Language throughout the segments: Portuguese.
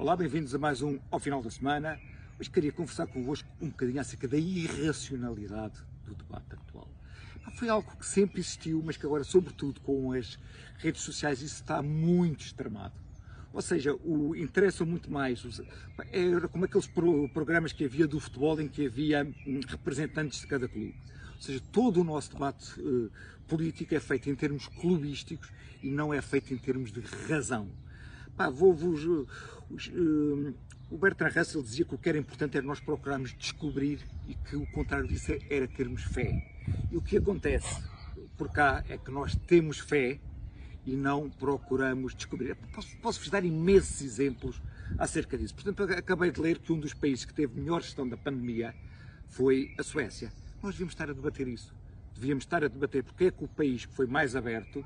Olá, bem-vindos a mais um Ao Final da Semana. Hoje queria conversar convosco um bocadinho acerca da irracionalidade do debate atual. Foi algo que sempre existiu, mas que agora, sobretudo com as redes sociais, isso está muito extremado. Ou seja, o, interessam muito mais. Era como aqueles programas que havia do futebol em que havia hum, representantes de cada clube. Ou seja, todo o nosso debate uh, político é feito em termos clubísticos e não é feito em termos de razão. Vou-vos. Uh, uh, o Bertrand Russell dizia que o que era importante era nós procurarmos descobrir e que o contrário disso era termos fé. E o que acontece por cá é que nós temos fé e não procuramos descobrir. Posso-vos posso dar imensos exemplos acerca disso. Portanto, acabei de ler que um dos países que teve melhor gestão da pandemia foi a Suécia. Nós devíamos estar a debater isso. Devíamos estar a debater porque é que o país que foi mais aberto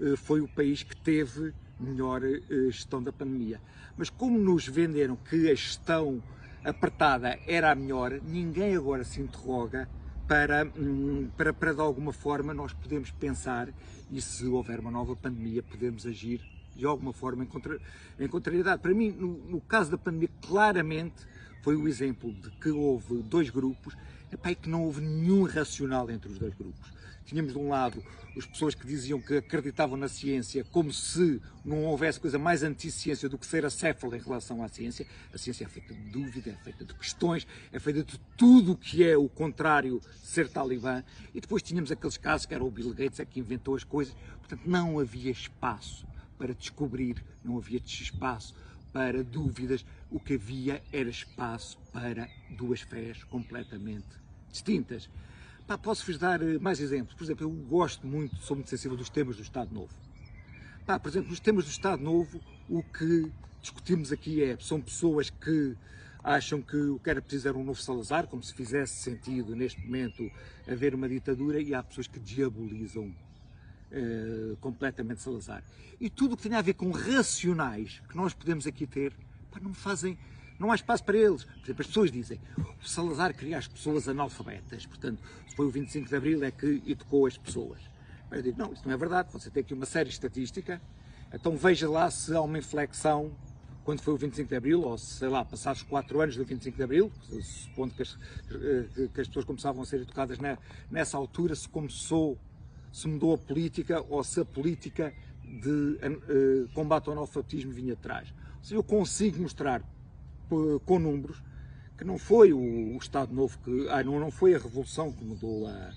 eh, foi o país que teve melhor eh, gestão da pandemia. Mas como nos venderam que a gestão apertada era a melhor, ninguém agora se interroga para, hum, para, para de alguma forma nós podemos pensar e se houver uma nova pandemia podemos agir de alguma forma em, contra, em contrariedade. Para mim, no, no caso da pandemia, claramente foi o exemplo de que houve dois grupos epá, e que não houve nenhum racional entre os dois grupos. Tínhamos de um lado as pessoas que diziam que acreditavam na ciência como se não houvesse coisa mais anti-ciência do que ser acéfalo em relação à ciência. A ciência é feita de dúvida, é feita de questões, é feita de tudo o que é o contrário de ser talibã. E depois tínhamos aqueles casos que era o Bill Gates é que inventou as coisas. Portanto, não havia espaço para descobrir, não havia espaço para dúvidas. O que havia era espaço para duas fés completamente distintas. Posso-vos dar eh, mais exemplos. Por exemplo, eu gosto muito, sou muito sensível dos temas do Estado Novo. Pá, por exemplo, nos temas do Estado Novo, o que discutimos aqui é, são pessoas que acham que o que era preciso era um novo Salazar, como se fizesse sentido neste momento haver uma ditadura, e há pessoas que diabolizam eh, completamente Salazar. E tudo o que tem a ver com racionais que nós podemos aqui ter, pá, não fazem não há espaço para eles. Por exemplo, as pessoas dizem o Salazar queria as pessoas analfabetas, portanto, foi o 25 de Abril é que educou as pessoas. Eu digo, não, isso não é verdade, você tem aqui uma série estatística, então veja lá se há uma inflexão quando foi o 25 de Abril, ou sei lá, passados 4 anos do 25 de Abril, supondo que as, que as pessoas começavam a ser educadas nessa altura, se começou, se mudou a política ou se a política de uh, combate ao analfabetismo vinha atrás. Se eu consigo mostrar com números, que não foi o, Estado Novo, que ah, não, não foi a Revolução que mudou a,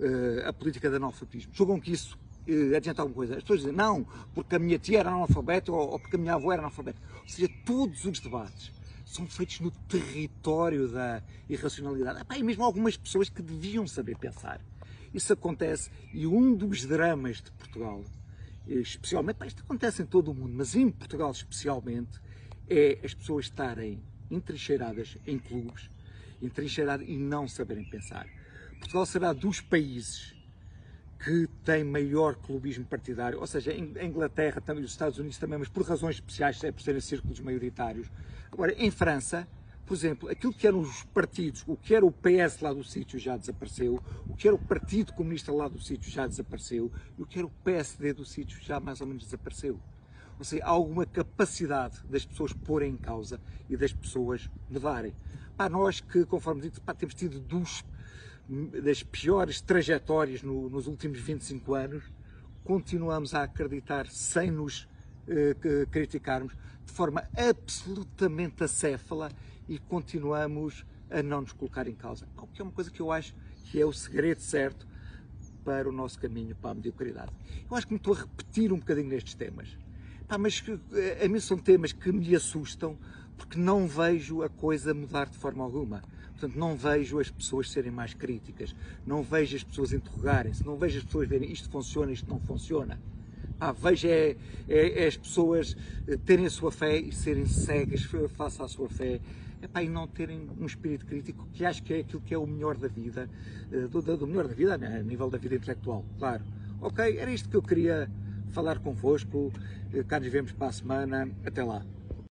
eh, a política de analfabetismo. Julgam que isso eh, adianta alguma coisa. As pessoas dizem, não, porque a minha tia era analfabeta ou, ou porque a minha avó era analfabeta. Ou seja, todos os debates são feitos no território da irracionalidade. e mesmo algumas pessoas que deviam saber pensar. Isso acontece e um dos dramas de Portugal, eh, especialmente, isto acontece em todo o mundo, mas em Portugal especialmente, é as pessoas estarem entrincheiradas em clubes, entrincheiradas e não saberem pensar. Portugal será dos países que tem maior clubismo partidário, ou seja, a Inglaterra, também os Estados Unidos também, mas por razões especiais, é por serem círculos maioritários. Agora, em França, por exemplo, aquilo que eram os partidos, o que era o PS lá do sítio já desapareceu, o que era o Partido Comunista lá do sítio já desapareceu, e o que era o PSD do sítio já mais ou menos desapareceu ou seja, há alguma capacidade das pessoas porem em causa e das pessoas mudarem. Pá, nós que, conforme dito, pá, temos tido dos, das piores trajetórias no, nos últimos 25 anos, continuamos a acreditar sem nos eh, criticarmos de forma absolutamente acéfala e continuamos a não nos colocar em causa. O que é uma coisa que eu acho que é o segredo certo para o nosso caminho para a mediocridade. Eu acho que me estou a repetir um bocadinho nestes temas. Pá, mas eh, a mim são temas que me assustam porque não vejo a coisa mudar de forma alguma. Portanto, não vejo as pessoas serem mais críticas, não vejo as pessoas interrogarem-se, não vejo as pessoas verem isto funciona, isto não funciona. Pá, vejo é, é, é, as pessoas eh, terem a sua fé e serem cegas face à sua fé epá, e não terem um espírito crítico, que acho que é aquilo que é o melhor da vida, eh, do, do melhor da vida, né, a nível da vida intelectual, claro. Ok, era isto que eu queria falar convosco. Cá nos vemos para a semana. Até lá.